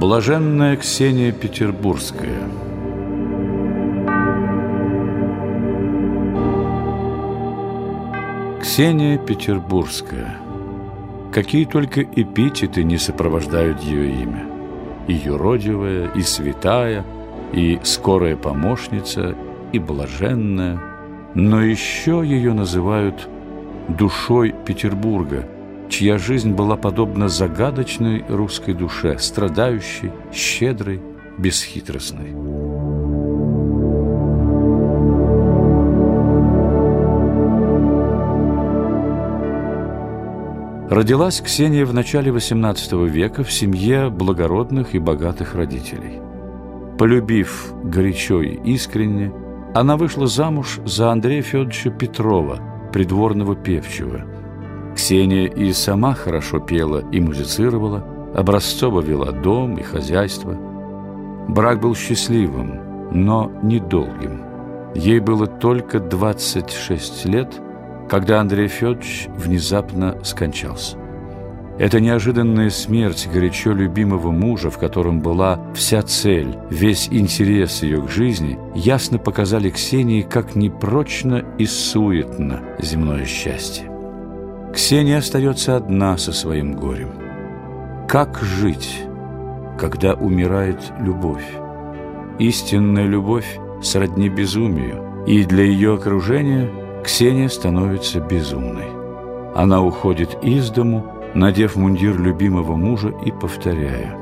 Блаженная Ксения Петербургская. Ксения Петербургская. Какие только эпитеты не сопровождают ее имя. И юродивая, и святая, и скорая помощница, и блаженная. Но еще ее называют душой Петербурга – чья жизнь была подобна загадочной русской душе, страдающей, щедрой, бесхитростной. Родилась Ксения в начале XVIII века в семье благородных и богатых родителей. Полюбив горячо и искренне, она вышла замуж за Андрея Федоровича Петрова, придворного певчего – Ксения и сама хорошо пела и музицировала, образцово вела дом и хозяйство. Брак был счастливым, но недолгим. Ей было только 26 лет, когда Андрей Федорович внезапно скончался. Эта неожиданная смерть горячо любимого мужа, в котором была вся цель, весь интерес ее к жизни, ясно показали Ксении, как непрочно и суетно земное счастье. Ксения остается одна со своим горем. Как жить, когда умирает любовь? Истинная любовь сродни безумию, и для ее окружения Ксения становится безумной. Она уходит из дому, надев мундир любимого мужа и повторяя.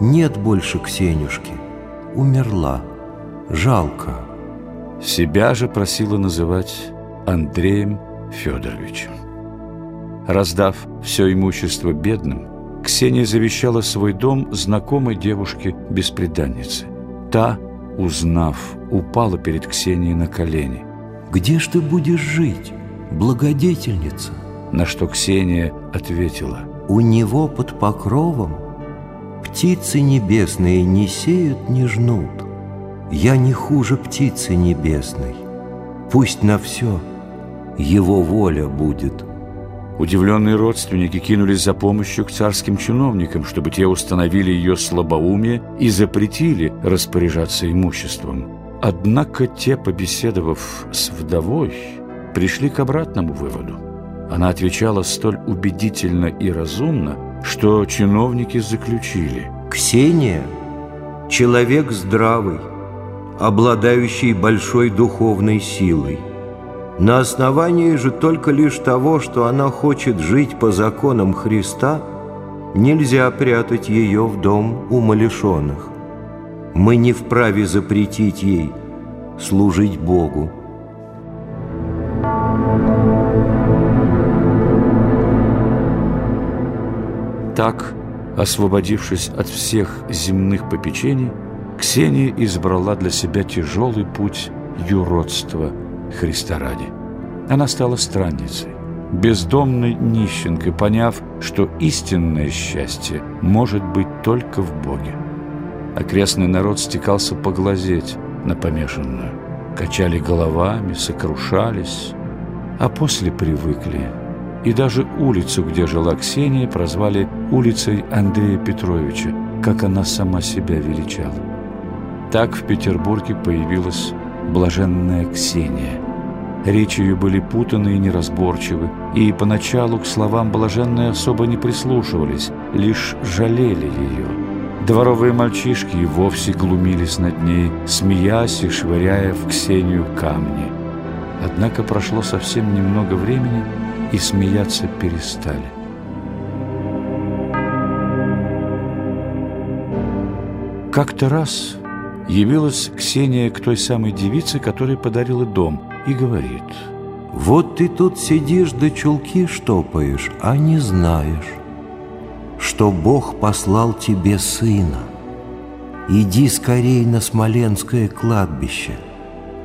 «Нет больше Ксенюшки, умерла, жалко». Себя же просила называть Андреем Федоровичем. Раздав все имущество бедным, Ксения завещала свой дом знакомой девушке-беспреданнице. Та, узнав, упала перед Ксенией на колени. «Где ж ты будешь жить, благодетельница?» На что Ксения ответила. «У него под покровом птицы небесные не сеют, не жнут. Я не хуже птицы небесной. Пусть на все его воля будет». Удивленные родственники кинулись за помощью к царским чиновникам, чтобы те установили ее слабоумие и запретили распоряжаться имуществом. Однако те, побеседовав с вдовой, пришли к обратному выводу. Она отвечала столь убедительно и разумно, что чиновники заключили. «Ксения – человек здравый, обладающий большой духовной силой. На основании же только лишь того, что она хочет жить по законам Христа, нельзя прятать ее в дом умалишенных. Мы не вправе запретить ей служить Богу. Так, освободившись от всех земных попечений, Ксения избрала для себя тяжелый путь юродства – Христа ради. Она стала странницей, бездомной нищенкой, поняв, что истинное счастье может быть только в Боге. Окрестный народ стекался поглазеть на помешанную. Качали головами, сокрушались, а после привыкли. И даже улицу, где жила Ксения, прозвали улицей Андрея Петровича, как она сама себя величала. Так в Петербурге появилась блаженная Ксения. Речи ее были путаны и неразборчивы, и поначалу к словам блаженной особо не прислушивались, лишь жалели ее. Дворовые мальчишки и вовсе глумились над ней, смеясь и швыряя в Ксению камни. Однако прошло совсем немного времени, и смеяться перестали. Как-то раз явилась Ксения к той самой девице, которая подарила дом, и говорит, «Вот ты тут сидишь да чулки штопаешь, а не знаешь, что Бог послал тебе сына. Иди скорей на Смоленское кладбище,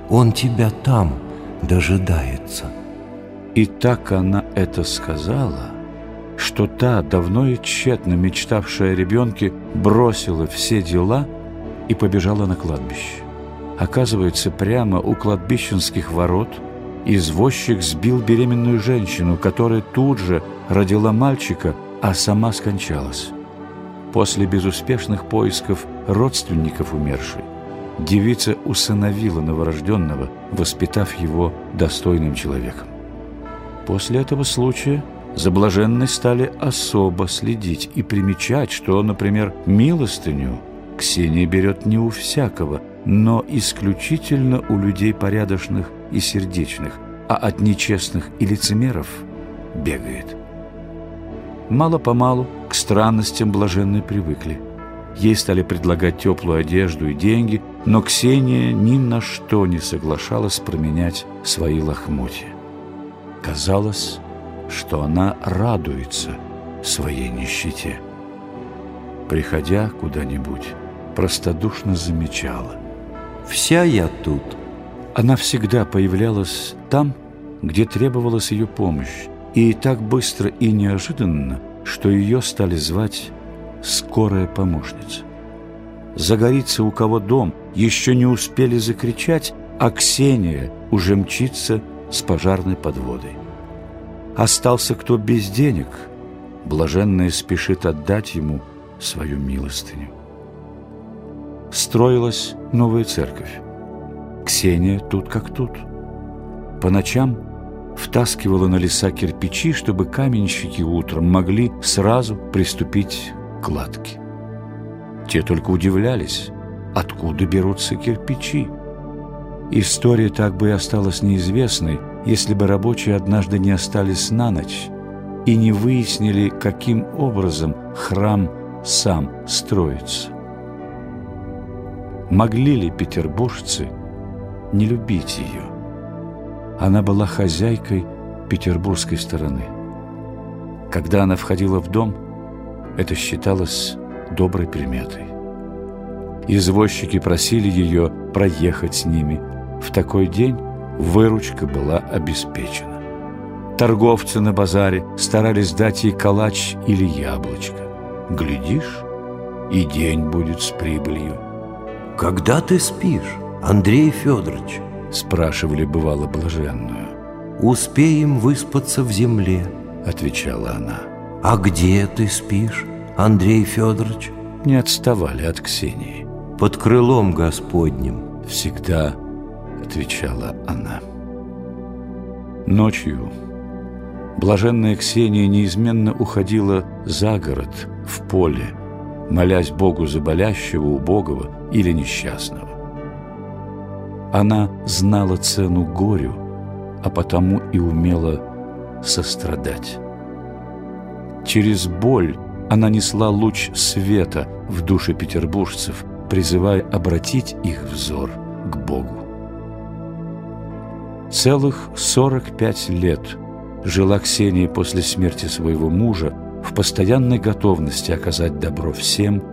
он тебя там дожидается». И так она это сказала, что та, давно и тщетно мечтавшая о ребенке, бросила все дела – и побежала на кладбище. Оказывается, прямо у кладбищенских ворот извозчик сбил беременную женщину, которая тут же родила мальчика, а сама скончалась. После безуспешных поисков родственников умершей, девица усыновила новорожденного, воспитав его достойным человеком. После этого случая за блаженной стали особо следить и примечать, что, например, милостыню Ксения берет не у всякого, но исключительно у людей порядочных и сердечных, а от нечестных и лицемеров бегает. Мало-помалу к странностям блаженной привыкли. Ей стали предлагать теплую одежду и деньги, но Ксения ни на что не соглашалась променять свои лохмотья. Казалось, что она радуется своей нищете. Приходя куда-нибудь, простодушно замечала. «Вся я тут». Она всегда появлялась там, где требовалась ее помощь, и так быстро и неожиданно, что ее стали звать «скорая помощница». Загорится у кого дом, еще не успели закричать, а Ксения уже мчится с пожарной подводой. Остался кто без денег, блаженная спешит отдать ему свою милостыню. Строилась новая церковь. Ксения тут как тут. По ночам втаскивала на леса кирпичи, чтобы каменщики утром могли сразу приступить к кладке. Те только удивлялись, откуда берутся кирпичи. История так бы и осталась неизвестной, если бы рабочие однажды не остались на ночь и не выяснили, каким образом храм сам строится. Могли ли петербуржцы не любить ее? Она была хозяйкой петербургской стороны. Когда она входила в дом, это считалось доброй приметой. Извозчики просили ее проехать с ними. В такой день выручка была обеспечена. Торговцы на базаре старались дать ей калач или яблочко. Глядишь, и день будет с прибылью. «Когда ты спишь, Андрей Федорович?» Спрашивали бывало блаженную. «Успеем выспаться в земле», — отвечала она. «А где ты спишь, Андрей Федорович?» Не отставали от Ксении. «Под крылом Господним». Всегда отвечала она. Ночью блаженная Ксения неизменно уходила за город, в поле, молясь Богу за болящего, убогого или несчастного. Она знала цену горю, а потому и умела сострадать. Через боль она несла луч света в души петербуржцев, призывая обратить их взор к Богу. Целых 45 лет жила Ксения после смерти своего мужа в постоянной готовности оказать добро всем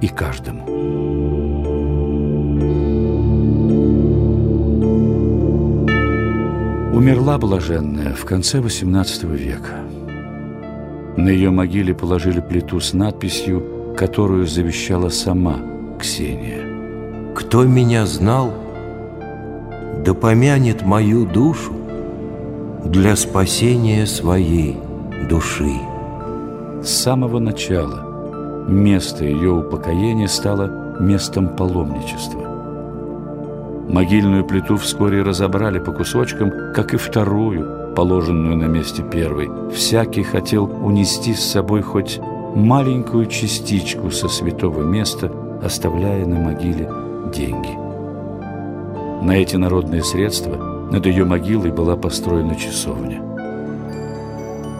и каждому. Умерла блаженная в конце XVIII века. На ее могиле положили плиту с надписью, которую завещала сама Ксения. «Кто меня знал, да помянет мою душу для спасения своей души. С самого начала место ее упокоения стало местом паломничества. Могильную плиту вскоре разобрали по кусочкам, как и вторую, положенную на месте первой. Всякий хотел унести с собой хоть маленькую частичку со святого места, оставляя на могиле деньги – на эти народные средства над ее могилой была построена часовня.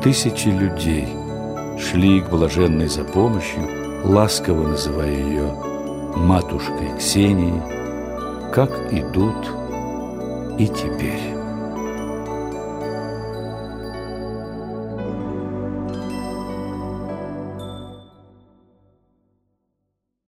Тысячи людей шли к блаженной за помощью, ласково называя ее матушкой Ксенией, как идут и теперь.